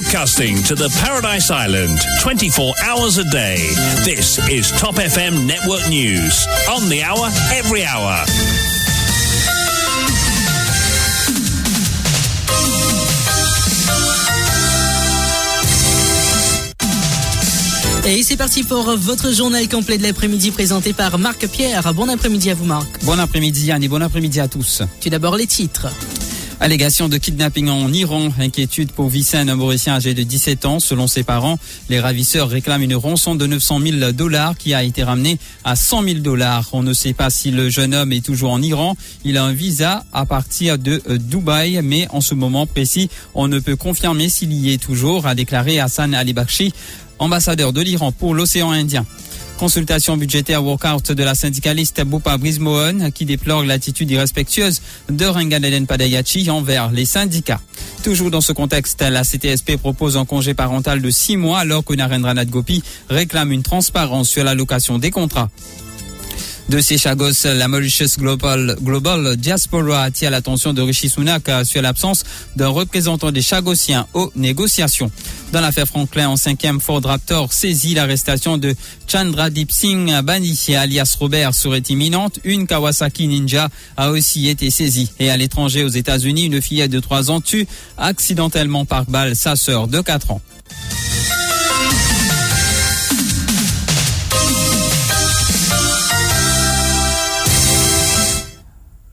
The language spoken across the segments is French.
broadcasting to the Paradise Island 24 hours a day. This is Top FM Network News. On the hour, every hour. Et c'est parti pour votre journal complet de l'après-midi présenté par Marc Pierre. Bon après-midi à vous Marc. Bon après-midi Yann et bon après-midi à tous. Tout d'abord les titres. Allégation de kidnapping en Iran. Inquiétude pour Vicen, un Mauricien âgé de 17 ans. Selon ses parents, les ravisseurs réclament une rançon de 900 000 dollars qui a été ramenée à 100 000 dollars. On ne sait pas si le jeune homme est toujours en Iran. Il a un visa à partir de euh, Dubaï, mais en ce moment précis, on ne peut confirmer s'il y est toujours, a déclaré Hassan Ali Bakshi, ambassadeur de l'Iran pour l'océan Indien. Consultation budgétaire workout de la syndicaliste Boupa Brismoen qui déplore l'attitude irrespectueuse de Rengaden Padayachi envers les syndicats. Toujours dans ce contexte, la CTSP propose un congé parental de six mois alors que Narendranath Gopi réclame une transparence sur l'allocation des contrats. De ces Chagos, la Mauritius Global, Global Diaspora attire l'attention de Rishi Sunak sur l'absence d'un représentant des Chagossiens aux négociations. Dans l'affaire Franklin, en cinquième, Ford Raptor saisit l'arrestation de Chandra Deep Singh Bani, alias Robert, serait imminente. Une Kawasaki Ninja a aussi été saisie. Et à l'étranger, aux États-Unis, une fillette de 3 ans tue accidentellement par balle sa sœur de 4 ans.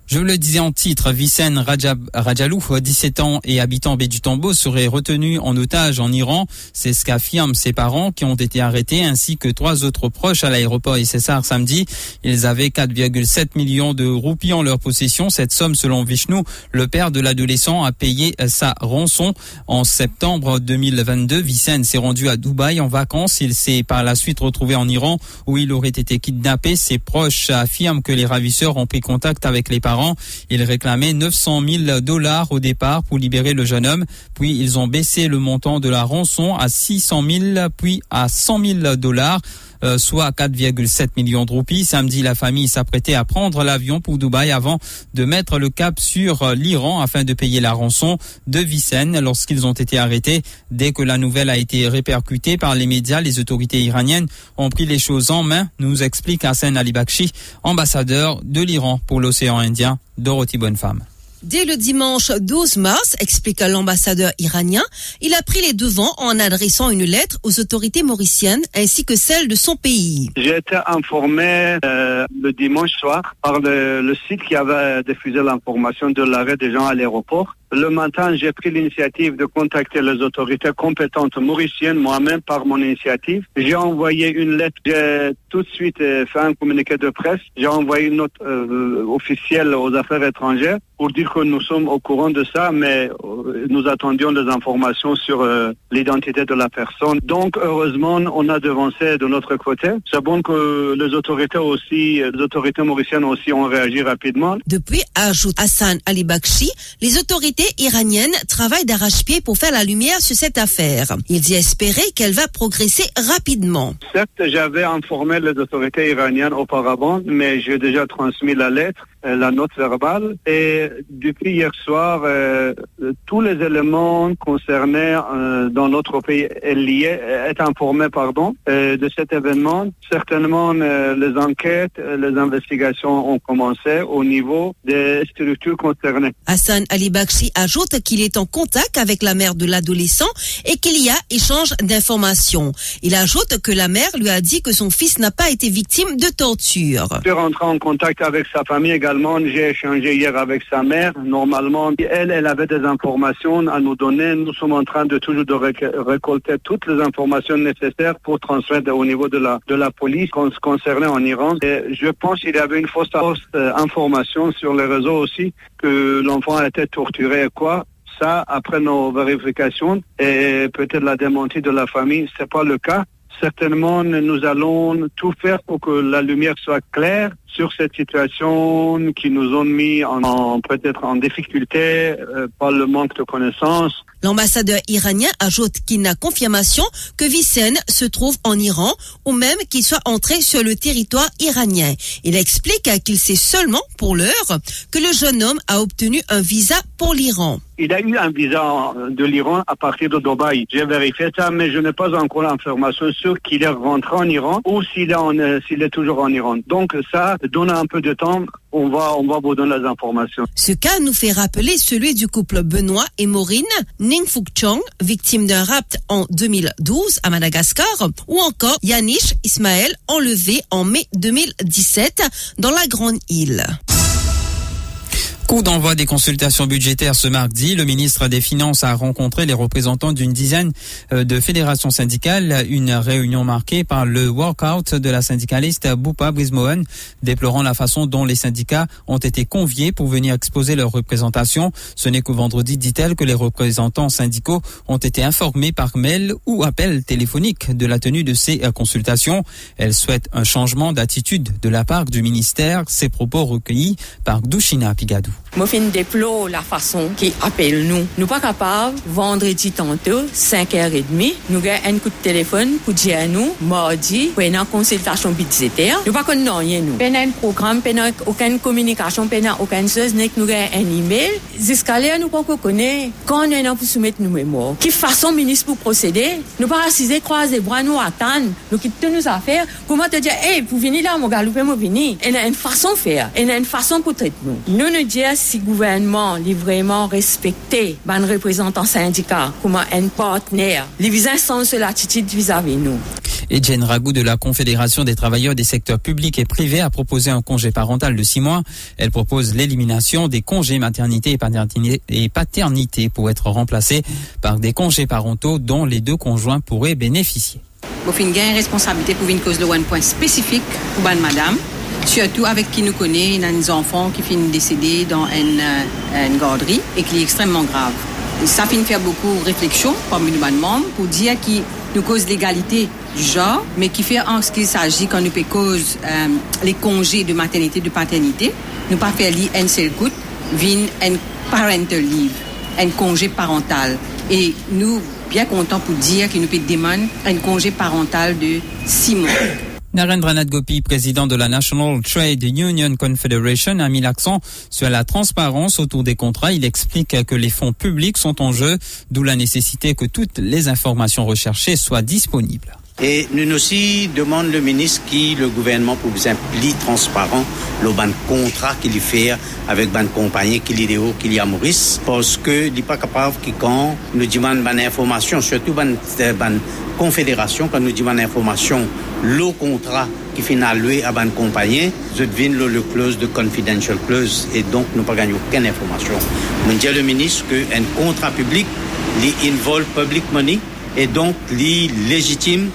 Je le disais en titre, Vicen Rajalou, 17 ans et habitant Baie du Tambo, serait retenu en otage en Iran. C'est ce qu'affirment ses parents qui ont été arrêtés ainsi que trois autres proches à l'aéroport César samedi. Ils avaient 4,7 millions de roupies en leur possession. Cette somme, selon Vishnu, le père de l'adolescent, a payé sa rançon. En septembre 2022, Vicen s'est rendu à Dubaï en vacances. Il s'est par la suite retrouvé en Iran où il aurait été kidnappé. Ses proches affirment que les ravisseurs ont pris contact avec les parents ils réclamaient 900 000 dollars au départ pour libérer le jeune homme. Puis ils ont baissé le montant de la rançon à 600 000 puis à 100 000 dollars. Euh, soit 4,7 millions de roupies. Samedi, la famille s'apprêtait à prendre l'avion pour Dubaï avant de mettre le cap sur euh, l'Iran afin de payer la rançon de Vicenne lorsqu'ils ont été arrêtés. Dès que la nouvelle a été répercutée par les médias, les autorités iraniennes ont pris les choses en main, nous explique Hassan Ali Bakshi, ambassadeur de l'Iran pour l'océan Indien. Dorothy Bonnefemme. Dès le dimanche 12 mars, explique l'ambassadeur iranien, il a pris les devants en adressant une lettre aux autorités mauriciennes ainsi que celles de son pays. J'ai été informé euh, le dimanche soir par le, le site qui avait diffusé l'information de l'arrêt des gens à l'aéroport. Le matin, j'ai pris l'initiative de contacter les autorités compétentes mauriciennes moi-même par mon initiative. J'ai envoyé une lettre, j'ai tout de suite euh, fait un communiqué de presse. J'ai envoyé une note euh, officielle aux affaires étrangères pour dire que nous sommes au courant de ça, mais euh, nous attendions des informations sur l'identité de la personne. Donc, heureusement, on a devancé de notre côté. C'est bon que les autorités aussi, les autorités mauriciennes aussi ont réagi rapidement. Depuis, ajoute Hassan Ali Bakshi, les autorités iraniennes travaillent d'arrache-pied pour faire la lumière sur cette affaire. Ils y espéraient qu'elle va progresser rapidement. Certes, j'avais informé les autorités iraniennes auparavant, mais j'ai déjà transmis la lettre la note verbale. Et depuis hier soir, euh, tous les éléments concernés euh, dans notre pays est lié, est informé pardon, euh, de cet événement. Certainement, les enquêtes, les investigations ont commencé au niveau des structures concernées. Hassan Ali Bakshi ajoute qu'il est en contact avec la mère de l'adolescent et qu'il y a échange d'informations. Il ajoute que la mère lui a dit que son fils n'a pas été victime de torture. Je suis rentré en contact avec sa famille également j'ai échangé hier avec sa mère. Normalement, elle, elle avait des informations à nous donner. Nous sommes en train de toujours de récolter toutes les informations nécessaires pour transmettre au niveau de la, de la police concernée en Iran. Et je pense qu'il y avait une fausse, euh, information sur les réseaux aussi que l'enfant a été torturé quoi ça, après nos vérifications et peut-être la démentie de la famille, c'est pas le cas. Certainement, nous allons tout faire pour que la lumière soit claire sur cette situation qui nous ont mis en, peut-être en difficulté euh, par le manque de connaissances. L'ambassadeur iranien ajoute qu'il n'a confirmation que Vicen se trouve en Iran ou même qu'il soit entré sur le territoire iranien. Il explique qu'il sait seulement pour l'heure que le jeune homme a obtenu un visa pour l'Iran. il a eu un visa de l'Iran à partir de Dubaï. J'ai vérifié ça, mais je n'ai pas encore l'information sur qu'il est rentré en Iran ou s'il est, en, euh, s'il est toujours en Iran. Donc ça donne un peu de temps. On va, on va vous donner les informations. Ce cas nous fait rappeler celui du couple Benoît et Maureen Ning Fuk Chong, victime d'un rapt en 2012 à Madagascar, ou encore Yanish Ismaël, enlevé en mai 2017 dans la Grande Île. Coup d'envoi des consultations budgétaires ce mardi. Le ministre des Finances a rencontré les représentants d'une dizaine euh, de fédérations syndicales. Une réunion marquée par le walkout de la syndicaliste Boupa Brismoen, déplorant la façon dont les syndicats ont été conviés pour venir exposer leur représentation. Ce n'est qu'au vendredi, dit-elle, que les représentants syndicaux ont été informés par mail ou appel téléphonique de la tenue de ces euh, consultations. Elle souhaite un changement d'attitude de la part du ministère. Ces propos recueillis par Douchina Pigadou. Moi, fin déplore la façon qui appelle nous. Nous pas capables, vendredi tantôt, 5h30, nous avons un coup de téléphone pour dire à nous, mardi, pour une consultation budgétaire. Nous pas connaissons rien, nous. Pas un programme, pas aucune communication, pas aucune chose, nous avons un email. Jusqu'à là, nous pas connaître quand on est pour soumettre nos mémoires. Qui façon ministre pour procéder? Nous pas assiser, croiser bras, nous attendre, nous quitter nos affaires. Comment te dire, hey, pour venir là, mon gars, pouvez venir. Il y a une façon de faire. Il y a une façon pour traiter nous. Nous nous dire si le gouvernement est vraiment respecté ban représentant syndicat comme un partenaire. Les visins sont sur l'attitude vis-à-vis nous. Et Jen Ragou de la Confédération des travailleurs des secteurs publics et privés a proposé un congé parental de six mois. Elle propose l'élimination des congés maternité et paternité, pour être remplacés par des congés parentaux dont les deux conjoints pourraient bénéficier. Vous finissez une responsabilité pour une cause de one point spécifique pour ban madame surtout avec qui nous connaît, il y a des enfants qui finissent décédés dans une, euh, une garderie et qui est extrêmement grave. Ça finit faire beaucoup de réflexion parmi nous pour dire qu'il nous cause l'égalité du genre, mais qui fait en ce qu'il s'agit quand nous cause euh, les congés de maternité, de paternité, nous pas faire lire un seul coup, vin un parental leave, un congé parental. Et nous, bien contents pour dire qu'il nous peut demander un congé parental de six mois. Narendranath Gopi, président de la National Trade Union Confederation, a mis l'accent sur la transparence autour des contrats. Il explique que les fonds publics sont en jeu, d'où la nécessité que toutes les informations recherchées soient disponibles. Et nous aussi demandons le ministre qui, le gouvernement, pour vous impliquer transparent le ban contrat qu'il fait avec ban compagnie qu'il y a qu'il y a Maurice, parce que n'est pas capable que quand nous demandons ban information, surtout ban, ban confédération, quand nous demandons information, le contrat qui finit alloué à ban compagnie, je devine le, le clause de confidential clause et donc nous pas gagné aucune information. Nous dit le ministre qu'un contrat public, il involve public money et donc il légitime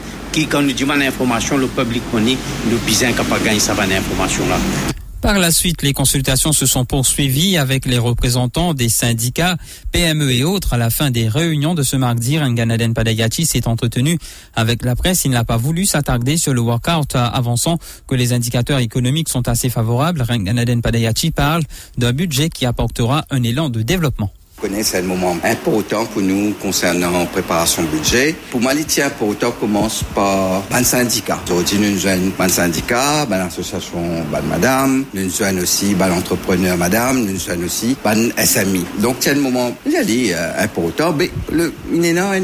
Par la suite, les consultations se sont poursuivies avec les représentants des syndicats, PME et autres. À la fin des réunions de ce mardi, Ranganaden Padayati s'est entretenu avec la presse. Il n'a pas voulu s'attarder sur le workout, avançant que les indicateurs économiques sont assez favorables. Ranganaden Padayati parle d'un budget qui apportera un élan de développement c'est un moment important pour nous concernant préparation budget. Pour moi, il est important commence par un syndicat. Aujourd'hui, nous avons un syndicat, une association, une madame, nous avons aussi un entrepreneur madame, nous avons aussi un SMI. Donc, c'est un moment, je important. Mais le, il y a un,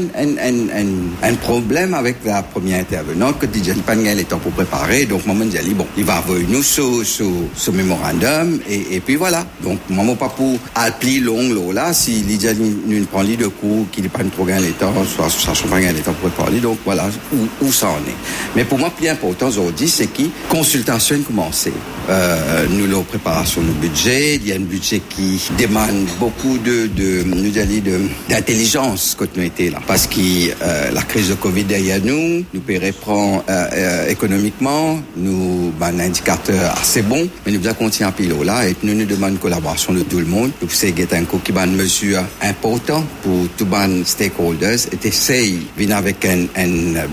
un, problème avec la première intervenante que DJ le temps pour préparer. Donc, moi, je dis, bon, il va revenir nous sur, sur, ce mémorandum et, et puis voilà. Donc, moi, pas pour appeler long, là, si Lydia ne prend de cours, qu'il n'est pas trop gain les temps, soit ne pas les temps pour parler. Donc voilà où, où, ça en est. Mais pour moi, plus important aujourd'hui, c'est que consultation a commencé. Euh, nous, la préparation du budget, il y a un budget qui demande beaucoup de, de nous d'intelligence quand nous étions là. Parce que euh, la crise de Covid derrière nous, nous peut euh, économiquement, nous, ben, un indicateur assez bon, mais nous devons continuer à piloter là et nous nous demandons collaboration de tout le monde. Nous faisons un qui va une important pour tous les stakeholders et essayer de venir avec un,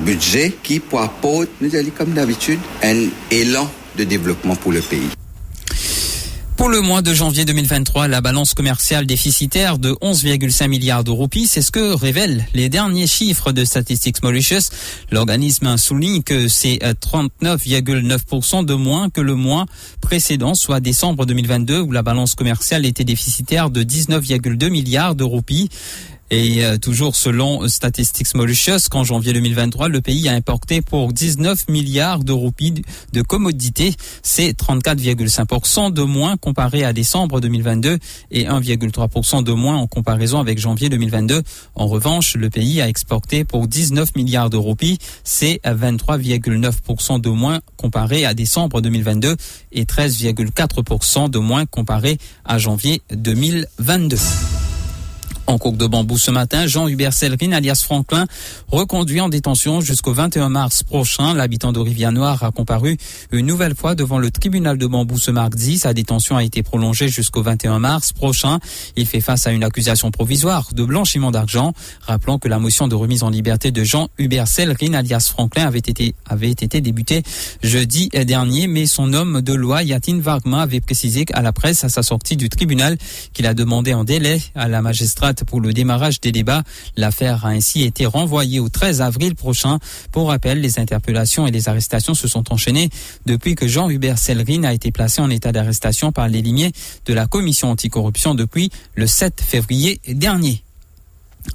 budget qui peut apporter, nous allons comme d'habitude, un élan de développement pour le pays. Pour le mois de janvier 2023, la balance commerciale déficitaire de 11,5 milliards de roupies, c'est ce que révèlent les derniers chiffres de Statistics Mauritius. L'organisme souligne que c'est 39,9% de moins que le mois précédent, soit décembre 2022, où la balance commerciale était déficitaire de 19,2 milliards de roupies. Et euh, toujours selon Statistics Mauritius, qu'en janvier 2023, le pays a importé pour 19 milliards de roupies de commodités. C'est 34,5% de moins comparé à décembre 2022 et 1,3% de moins en comparaison avec janvier 2022. En revanche, le pays a exporté pour 19 milliards de roupies. C'est 23,9% de moins comparé à décembre 2022 et 13,4% de moins comparé à janvier 2022. En cours de bambou ce matin, Jean-Hubert Selrin, alias Franklin, reconduit en détention jusqu'au 21 mars prochain. L'habitant de Rivière-Noire a comparu une nouvelle fois devant le tribunal de bambou ce mardi. Sa détention a été prolongée jusqu'au 21 mars prochain. Il fait face à une accusation provisoire de blanchiment d'argent. Rappelons que la motion de remise en liberté de Jean-Hubert Selrin, alias Franklin, avait été, avait été débutée jeudi dernier, mais son homme de loi, Yatin Vargma, avait précisé à la presse à sa sortie du tribunal qu'il a demandé en délai à la magistrate pour le démarrage des débats. L'affaire a ainsi été renvoyée au 13 avril prochain. Pour rappel, les interpellations et les arrestations se sont enchaînées depuis que Jean-Hubert Selrin a été placé en état d'arrestation par les limiers de la commission anticorruption depuis le 7 février dernier.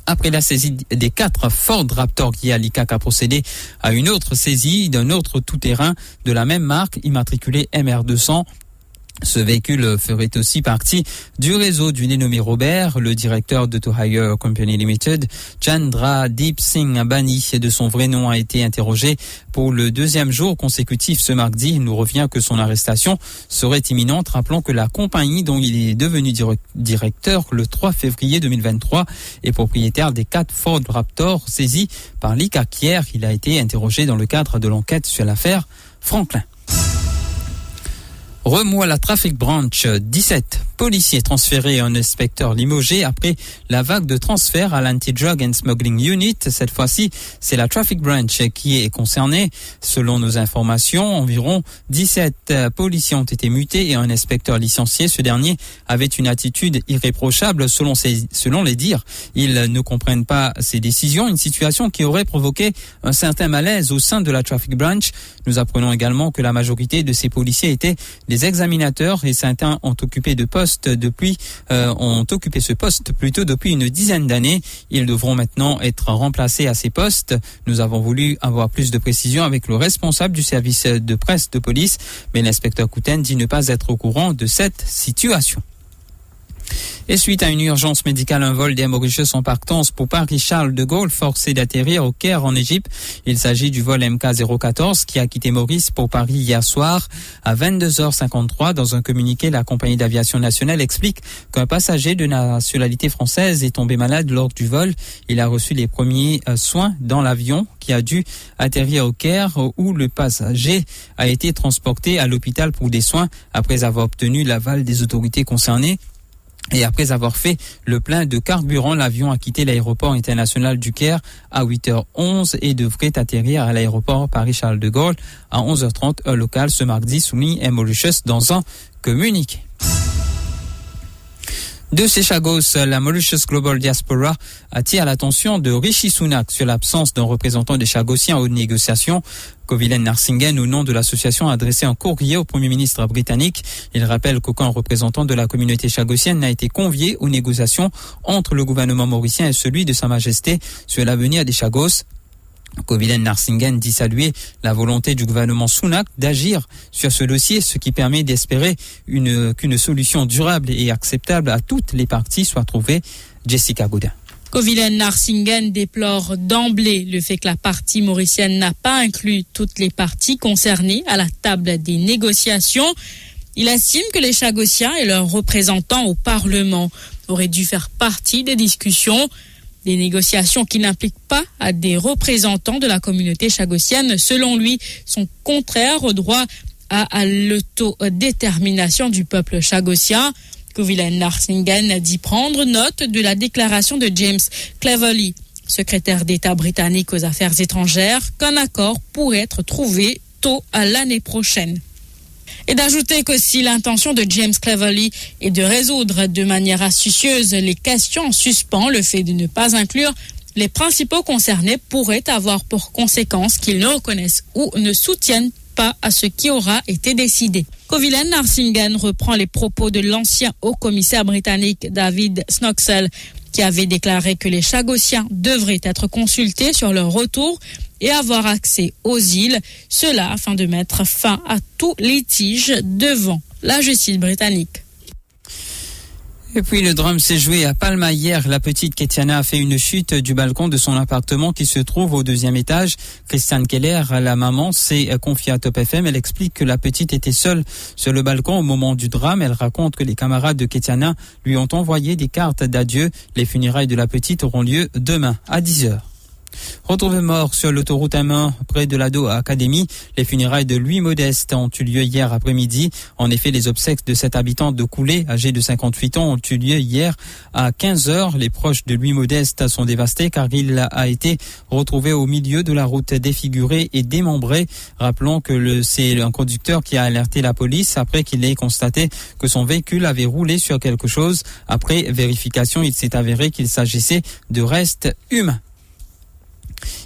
Après la saisie des quatre Ford Raptor qui l'ICAC a procédé à une autre saisie d'un autre tout-terrain de la même marque immatriculé MR200 ce véhicule ferait aussi partie du réseau du dénommé Robert, le directeur de Hire Company Limited, Chandra Deep Singh Bani, de son vrai nom a été interrogé pour le deuxième jour consécutif ce mardi. Il nous revient que son arrestation serait imminente, rappelant que la compagnie dont il est devenu directeur le 3 février 2023 est propriétaire des quatre Ford Raptor saisis par l'ICAC hier. Il a été interrogé dans le cadre de l'enquête sur l'affaire Franklin. Remoi la Traffic Branch 17 policiers transférés et un inspecteur limogé après la vague de transfert à l'Anti-Drug and Smuggling Unit. Cette fois-ci, c'est la Traffic Branch qui est concernée. Selon nos informations, environ 17 policiers ont été mutés et un inspecteur licencié. Ce dernier avait une attitude irréprochable selon, selon les dires. Ils ne comprennent pas ces décisions, une situation qui aurait provoqué un certain malaise au sein de la Traffic Branch. Nous apprenons également que la majorité de ces policiers étaient des examinateurs et certains ont occupé depuis euh, ce poste plutôt depuis une dizaine d'années. Ils devront maintenant être remplacés à ces postes. Nous avons voulu avoir plus de précisions avec le responsable du service de presse de police, mais l'inspecteur Couten dit ne pas être au courant de cette situation. Et suite à une urgence médicale, un vol des Mauritius en partance pour Paris-Charles de Gaulle forcé d'atterrir au Caire en Égypte. Il s'agit du vol MK014 qui a quitté Maurice pour Paris hier soir à 22h53. Dans un communiqué, la compagnie d'aviation nationale explique qu'un passager de nationalité française est tombé malade lors du vol. Il a reçu les premiers euh, soins dans l'avion qui a dû atterrir au Caire où le passager a été transporté à l'hôpital pour des soins après avoir obtenu l'aval des autorités concernées. Et après avoir fait le plein de carburant, l'avion a quitté l'aéroport international du Caire à 8h11 et devrait atterrir à l'aéroport Paris-Charles de Gaulle à 11h30 heure locale ce mardi, soumis à Mauritius dans un communiqué. De ces chagos, la Mauritius Global Diaspora attire l'attention de Rishi Sunak sur l'absence d'un représentant des Chagossiens aux négociations. Kovilen Narsingen, au nom de l'association, a adressé un courrier au Premier ministre britannique. Il rappelle qu'aucun représentant de la communauté chagossienne n'a été convié aux négociations entre le gouvernement mauricien et celui de Sa Majesté sur l'avenir des Chagos. Kovilen Narsingen dit saluer la volonté du gouvernement Sunak d'agir sur ce dossier, ce qui permet d'espérer qu'une solution durable et acceptable à toutes les parties soit trouvée. Jessica Godin. Kovilen Narsingen déplore d'emblée le fait que la partie mauricienne n'a pas inclus toutes les parties concernées à la table des négociations. Il estime que les Chagossiens et leurs représentants au Parlement auraient dû faire partie des discussions. Des négociations qui n'impliquent pas à des représentants de la communauté chagossienne, selon lui, sont contraires au droit à, l'autodétermination du peuple chagossien. Kovilen Narsingen dit prendre note de la déclaration de James Cleverly, secrétaire d'État britannique aux affaires étrangères, qu'un accord pourrait être trouvé tôt à l'année prochaine. Et d'ajouter que si l'intention de James Cleverly est de résoudre de manière astucieuse les questions en suspens, le fait de ne pas inclure les principaux concernés pourrait avoir pour conséquence qu'ils ne reconnaissent ou ne soutiennent pas à ce qui aura été décidé. Kovilen Narsingen reprend les propos de l'ancien haut commissaire britannique David Snoxel qui avait déclaré que les Chagossiens devraient être consultés sur leur retour et avoir accès aux îles, cela afin de mettre fin à tout litige devant la justice britannique. Et puis le drame s'est joué à Palma hier. La petite Ketiana a fait une chute du balcon de son appartement qui se trouve au deuxième étage. Christiane Keller, la maman, s'est confiée à Top FM. Elle explique que la petite était seule sur le balcon au moment du drame. Elle raconte que les camarades de Ketiana lui ont envoyé des cartes d'adieu. Les funérailles de la petite auront lieu demain à 10 heures. Retrouvé mort sur l'autoroute M1 près de l'Ado Académie, les funérailles de Louis Modeste ont eu lieu hier après-midi. En effet, les obsèques de cet habitant de Coulé, âgé de 58 ans, ont eu lieu hier à 15 heures. Les proches de Louis Modeste sont dévastés car il a été retrouvé au milieu de la route défiguré et démembré. Rappelons que c'est un conducteur qui a alerté la police après qu'il ait constaté que son véhicule avait roulé sur quelque chose. Après vérification, il s'est avéré qu'il s'agissait de restes humains.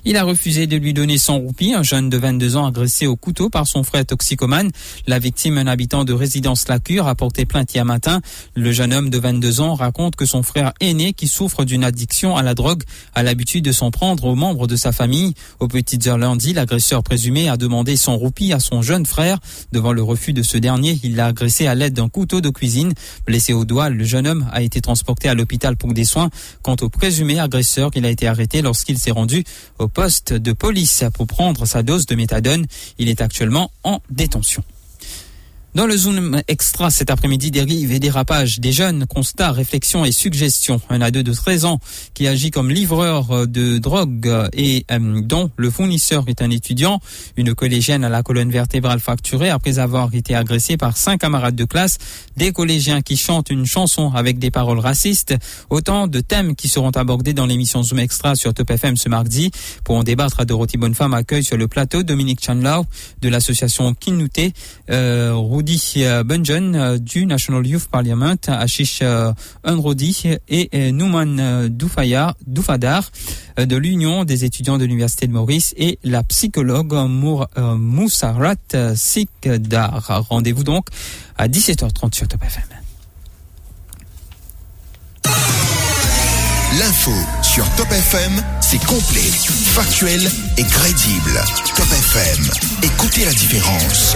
Il a refusé de lui donner 100 roupies. Un jeune de 22 ans agressé au couteau par son frère toxicomane. La victime, un habitant de résidence La Cure, a porté plainte hier matin. Le jeune homme de 22 ans raconte que son frère aîné, qui souffre d'une addiction à la drogue, a l'habitude de s'en prendre aux membres de sa famille. Aux petites heures lundi, l'agresseur présumé a demandé 100 roupies à son jeune frère. Devant le refus de ce dernier, il l'a agressé à l'aide d'un couteau de cuisine. Blessé au doigt, le jeune homme a été transporté à l'hôpital pour des soins. Quant au présumé agresseur, il a été arrêté lorsqu'il s'est rendu au poste de police pour prendre sa dose de méthadone. Il est actuellement en détention. Dans le Zoom Extra cet après-midi, dérive et dérapage des jeunes, constats, réflexions et suggestions. Un ado de 13 ans qui agit comme livreur de drogue et euh, dont le fournisseur est un étudiant. Une collégienne à la colonne vertébrale fracturée après avoir été agressée par cinq camarades de classe. Des collégiens qui chantent une chanson avec des paroles racistes. Autant de thèmes qui seront abordés dans l'émission Zoom Extra sur Top FM ce mardi. Pour en débattre, Dorothy Bonnefemme accueille sur le plateau Dominique Chanlau de l'association Kinouté, euh, Rudy Bunjon du National Youth Parliament, Ashish Unrodi et Nouman Doufadar de l'Union des étudiants de l'Université de Maurice et la psychologue Moussarat Sikdar. Rendez-vous donc à 17h30 sur Top FM. L'info sur Top FM, c'est complet, factuel et crédible. Top FM, écoutez la différence.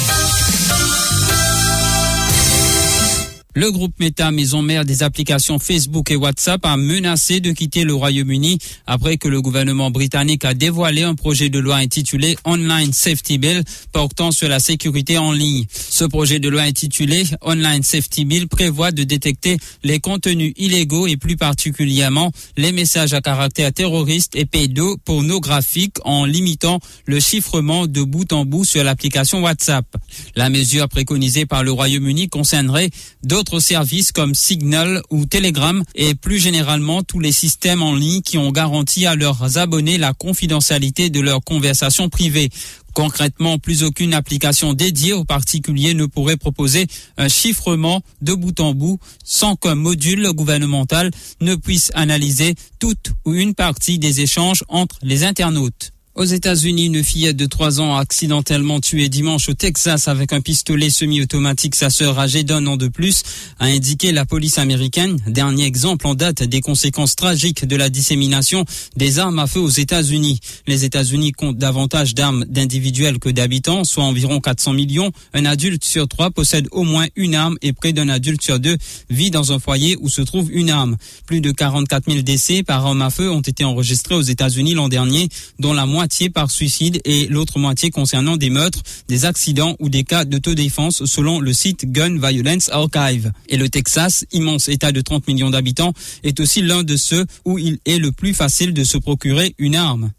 Le groupe Meta, maison mère des applications Facebook et WhatsApp, a menacé de quitter le Royaume-Uni après que le gouvernement britannique a dévoilé un projet de loi intitulé Online Safety Bill portant sur la sécurité en ligne. Ce projet de loi intitulé Online Safety Bill prévoit de détecter les contenus illégaux et plus particulièrement les messages à caractère terroriste et pédopornographique en limitant le chiffrement de bout en bout sur l'application WhatsApp. La mesure préconisée par le Royaume-Uni concernerait d'autres services comme Signal ou Telegram et plus généralement tous les systèmes en ligne qui ont garanti à leurs abonnés la confidentialité de leurs conversations privées. Concrètement, plus aucune application dédiée aux particuliers ne pourrait proposer un chiffrement de bout en bout sans qu'un module gouvernemental ne puisse analyser toute ou une partie des échanges entre les internautes. Aux États-Unis, une fillette de 3 ans a accidentellement tué dimanche au Texas avec un pistolet semi-automatique sa sœur âgée d'un an de plus, a indiqué la police américaine. Dernier exemple en date des conséquences tragiques de la dissémination des armes à feu aux États-Unis. Les États-Unis comptent davantage d'armes d'individuels que d'habitants, soit environ 400 millions. Un adulte sur trois possède au moins une arme et près d'un adulte sur deux vit dans un foyer où se trouve une arme. Plus de 44 000 décès par arme à feu ont été enregistrés aux États-Unis l'an dernier, dont la moitié moitié par suicide et l'autre moitié concernant des meurtres, des accidents ou des cas d'autodéfense selon le site Gun Violence Archive. Et le Texas, immense état de 30 millions d'habitants, est aussi l'un de ceux où il est le plus facile de se procurer une arme.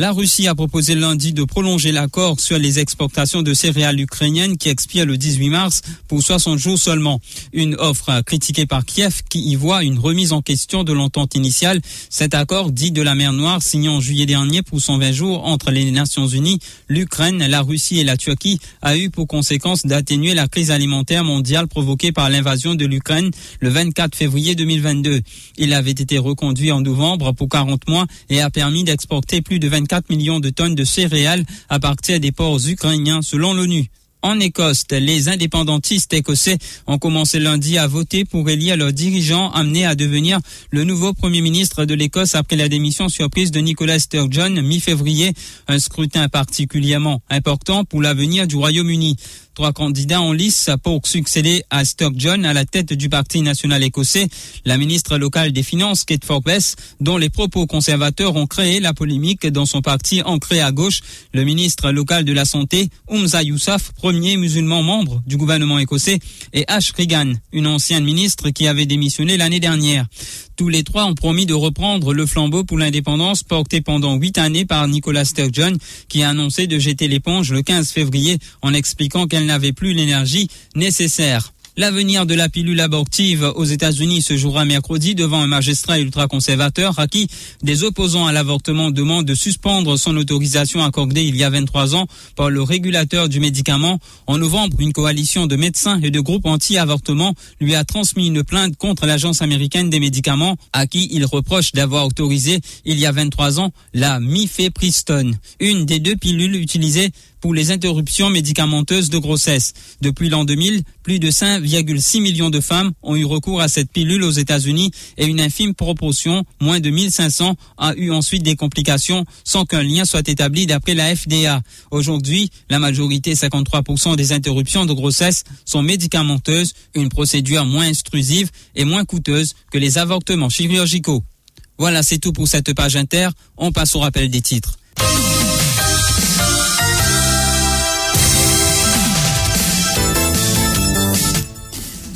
La Russie a proposé lundi de prolonger l'accord sur les exportations de céréales ukrainiennes qui expire le 18 mars pour 60 jours seulement. Une offre critiquée par Kiev qui y voit une remise en question de l'entente initiale. Cet accord dit de la mer Noire signé en juillet dernier pour 120 jours entre les Nations Unies, l'Ukraine, la Russie et la Turquie a eu pour conséquence d'atténuer la crise alimentaire mondiale provoquée par l'invasion de l'Ukraine le 24 février 2022. Il avait été reconduit en novembre pour 40 mois et a permis d'exporter plus de 24 4 millions de tonnes de céréales à partir des ports ukrainiens selon l'ONU. En Écosse, les indépendantistes écossais ont commencé lundi à voter pour élire leur dirigeant amené à devenir le nouveau premier ministre de l'Écosse après la démission surprise de Nicolas Sturgeon mi-février, un scrutin particulièrement important pour l'avenir du Royaume-Uni. Trois candidats en lice pour succéder à Sturgeon à la tête du Parti national écossais. La ministre locale des Finances, Kate Forbes, dont les propos conservateurs ont créé la polémique dans son parti ancré à gauche. Le ministre local de la Santé, Umza Yousaf, premier musulman membre du gouvernement écossais, et Ash Regan, une ancienne ministre qui avait démissionné l'année dernière. Tous les trois ont promis de reprendre le flambeau pour l'indépendance porté pendant huit années par Nicolas Sturgeon, qui a annoncé de jeter l'éponge le 15 février en expliquant qu'elle n'avait plus l'énergie nécessaire. L'avenir de la pilule abortive aux États-Unis se jouera mercredi devant un magistrat ultra-conservateur à qui des opposants à l'avortement demandent de suspendre son autorisation accordée il y a 23 ans par le régulateur du médicament. En novembre, une coalition de médecins et de groupes anti-avortement lui a transmis une plainte contre l'Agence américaine des médicaments à qui il reproche d'avoir autorisé il y a 23 ans la mifepristone, une des deux pilules utilisées pour les interruptions médicamenteuses de grossesse. Depuis l'an 2000, plus de 5,6 millions de femmes ont eu recours à cette pilule aux États-Unis et une infime proportion, moins de 1500, a eu ensuite des complications sans qu'un lien soit établi d'après la FDA. Aujourd'hui, la majorité, 53% des interruptions de grossesse sont médicamenteuses, une procédure moins intrusive et moins coûteuse que les avortements chirurgicaux. Voilà, c'est tout pour cette page inter. On passe au rappel des titres.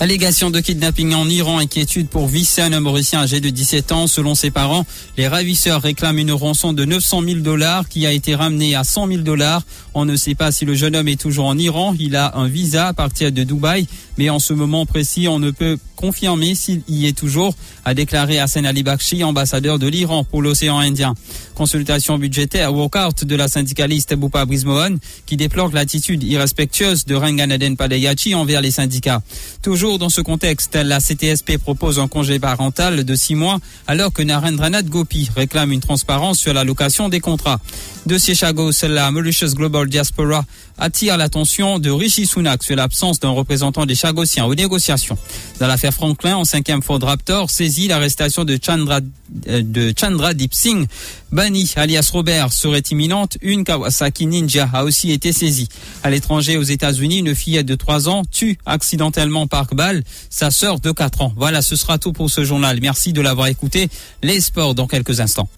Allégation de kidnapping en Iran, inquiétude pour Vissan, un Mauricien âgé de 17 ans. Selon ses parents, les ravisseurs réclament une rançon de 900 000 dollars qui a été ramenée à 100 000 dollars. On ne sait pas si le jeune homme est toujours en Iran. Il a un visa à partir de Dubaï, mais en ce moment précis, on ne peut confirmer s'il y est toujours, a déclaré Hassan Ali Bakshi, ambassadeur de l'Iran pour l'océan Indien. Consultation budgétaire walkout de la syndicaliste Boupa Brismohan qui déplore l'attitude irrespectueuse de Ranganaden Padayachi envers les syndicats. Toujours dans ce contexte, la CTSP propose un congé parental de six mois alors que Narendranath Gopi réclame une transparence sur la location des contrats. Chagos, la Global Diaspora attire l'attention de Rishi Sunak sur l'absence d'un représentant des Chagossiens aux négociations. Dans l'affaire Franklin, en cinquième Ford Raptor, saisit l'arrestation de Chandra, euh, de Chandra Deep Singh. Bani, alias Robert, serait imminente. Une Kawasaki Ninja a aussi été saisie. À l'étranger, aux États-Unis, une fillette de 3 ans tue accidentellement par balle sa sœur de 4 ans. Voilà, ce sera tout pour ce journal. Merci de l'avoir écouté. Les sports dans quelques instants.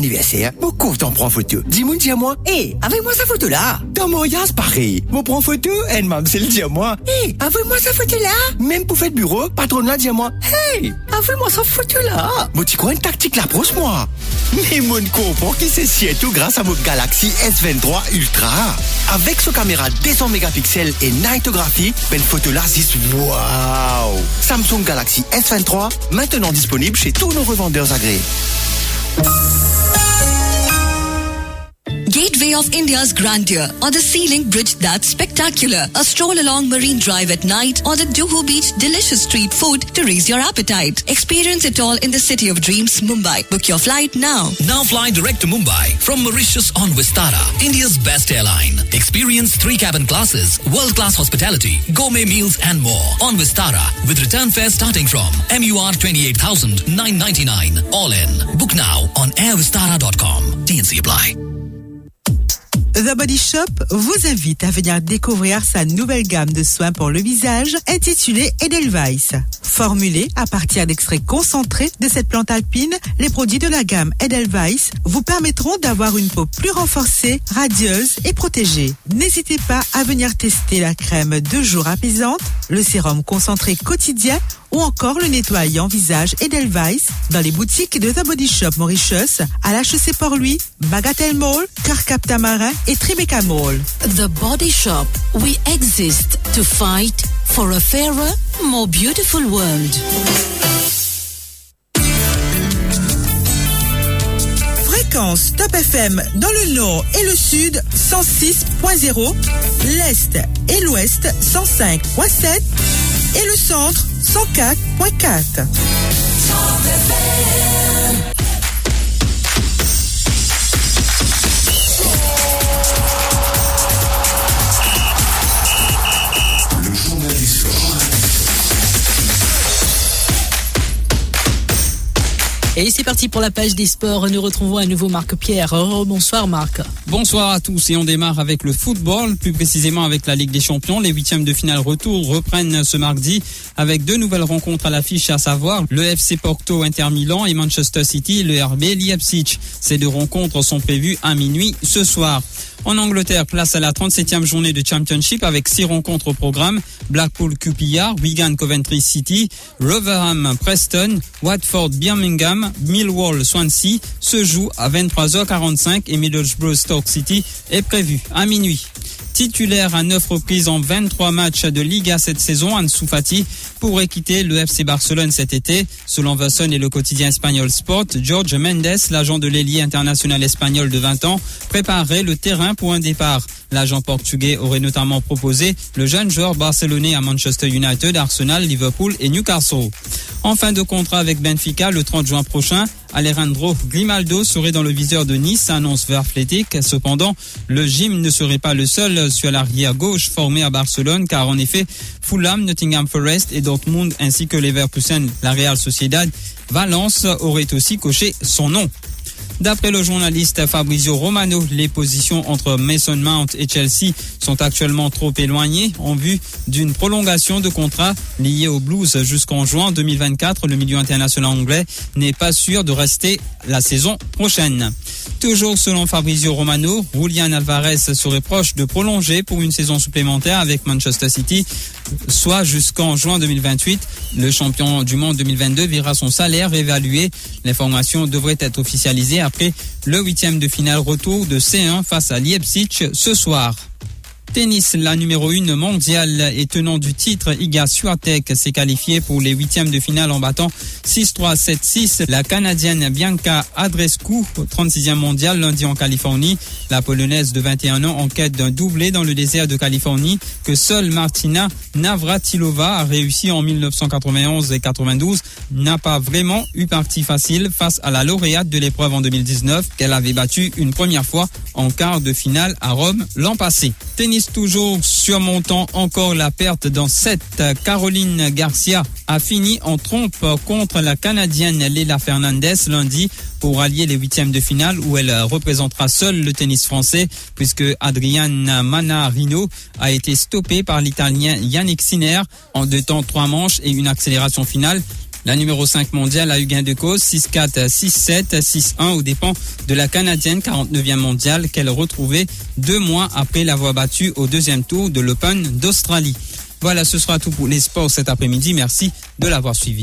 L'anniversaire, beaucoup t'en prends photo. Dis-moi, dis-moi. Hé, avec moi sa photo là? Dans mon c'est pareil. Mon prend photo, elle m'a le dis-moi. Hé, avec moi sa photo là? Même pour faire bureau, patron là, dis-moi. Hey, avec moi sa photo là? Moi, tu crois une tactique là, moi. Mais mon comprend qui c'est si tout grâce à votre Galaxy S23 Ultra. Avec sa caméra 200 mégapixels et nightography, belle photo là, c'est waouh. Samsung Galaxy S23, maintenant disponible chez tous nos revendeurs agréés. Of India's grandeur, or the Sea Link Bridge that's spectacular, a stroll along Marine Drive at night, or the Juhu Beach delicious street food to raise your appetite. Experience it all in the city of dreams, Mumbai. Book your flight now. Now fly direct to Mumbai from Mauritius on Vistara, India's best airline. Experience three cabin classes, world-class hospitality, gourmet meals and more on Vistara with return fare starting from MUR 28,999 all in. Book now on airvistara.com. TNC apply. The Body Shop vous invite à venir découvrir sa nouvelle gamme de soins pour le visage intitulée Edelweiss. Formulée à partir d'extraits concentrés de cette plante alpine, les produits de la gamme Edelweiss vous permettront d'avoir une peau plus renforcée, radieuse et protégée. N'hésitez pas à venir tester la crème deux jours apaisante, le sérum concentré quotidien ou encore le nettoyant visage Edelweiss dans les boutiques de The Body Shop Mauritius, à l'HEC Port-Louis, Bagatelle Mall, Carcap Tamarin et Tribeca Mall. The Body Shop. We exist to fight for a fairer, more beautiful world. Fréquence Top FM dans le nord et le sud 106.0, l'est et l'ouest 105.7 et le centre 104.4. Le Et c'est parti pour la page des sports. Nous retrouvons à nouveau Marc Pierre. Oh, bonsoir Marc. Bonsoir à tous et on démarre avec le football, plus précisément avec la Ligue des Champions. Les huitièmes de finale retour reprennent ce mardi avec deux nouvelles rencontres à l'affiche, à savoir le FC Porto Inter Milan et Manchester City, le RB Leipzig. Ces deux rencontres sont prévues à minuit ce soir. En Angleterre, place à la 37e journée de Championship avec six rencontres au programme. Blackpool QPR, Wigan Coventry City, Rotherham Preston, Watford Birmingham, Millwall Swansea se joue à 23h45 et Middlesbrough Stoke City est prévu à minuit. Titulaire à neuf reprises en 23 matchs de Liga cette saison, Ansu Fati pourrait quitter le FC Barcelone cet été. Selon Vasson et le quotidien espagnol Sport, George Mendes, l'agent de l'ailier international espagnol de 20 ans, préparerait le terrain pour un départ. L'agent portugais aurait notamment proposé le jeune joueur barcelonais à Manchester United, Arsenal, Liverpool et Newcastle. En fin de contrat avec Benfica le 30 juin prochain, Alejandro Grimaldo serait dans le viseur de Nice, annonce Verfletic. Cependant, le gym ne serait pas le seul sur l'arrière gauche formé à Barcelone, car en effet, Fulham, Nottingham Forest et Dortmund ainsi que Leverkusen, la Real Sociedad, Valence auraient aussi coché son nom. D'après le journaliste Fabrizio Romano, les positions entre Mason Mount et Chelsea sont actuellement trop éloignées en vue d'une prolongation de contrat lié aux Blues jusqu'en juin 2024. Le milieu international anglais n'est pas sûr de rester la saison prochaine. Toujours selon Fabrizio Romano, Julian Alvarez serait proche de prolonger pour une saison supplémentaire avec Manchester City, soit jusqu'en juin 2028. Le champion du monde 2022 verra son salaire évalué. L'information devrait être officialisée après le huitième de finale retour de C1 face à Leipzig ce soir. Tennis, la numéro 1 mondiale et tenant du titre, Iga Swiatek s'est qualifiée pour les huitièmes de finale en battant 6-3, 7-6 la Canadienne Bianca Adrescu, 36e mondiale lundi en Californie. La Polonaise de 21 ans en quête d'un doublé dans le désert de Californie que seule Martina Navratilova a réussi en 1991 et 92 n'a pas vraiment eu partie facile face à la lauréate de l'épreuve en 2019 qu'elle avait battue une première fois en quart de finale à Rome l'an passé. Tennis toujours surmontant encore la perte dans cette Caroline Garcia a fini en trompe contre la Canadienne Leila Fernandez lundi pour allier les huitièmes de finale où elle représentera seule le tennis français puisque Adriana Manarino a été stoppée par l'Italien Yannick Sinner en deux temps trois manches et une accélération finale. La numéro 5 mondiale a eu gain de cause 6-4, 6-7, 6-1 aux dépens de la Canadienne 49e mondiale qu'elle retrouvait deux mois après l'avoir battue au deuxième tour de l'Open d'Australie. Voilà, ce sera tout pour les sports cet après-midi. Merci de l'avoir suivi.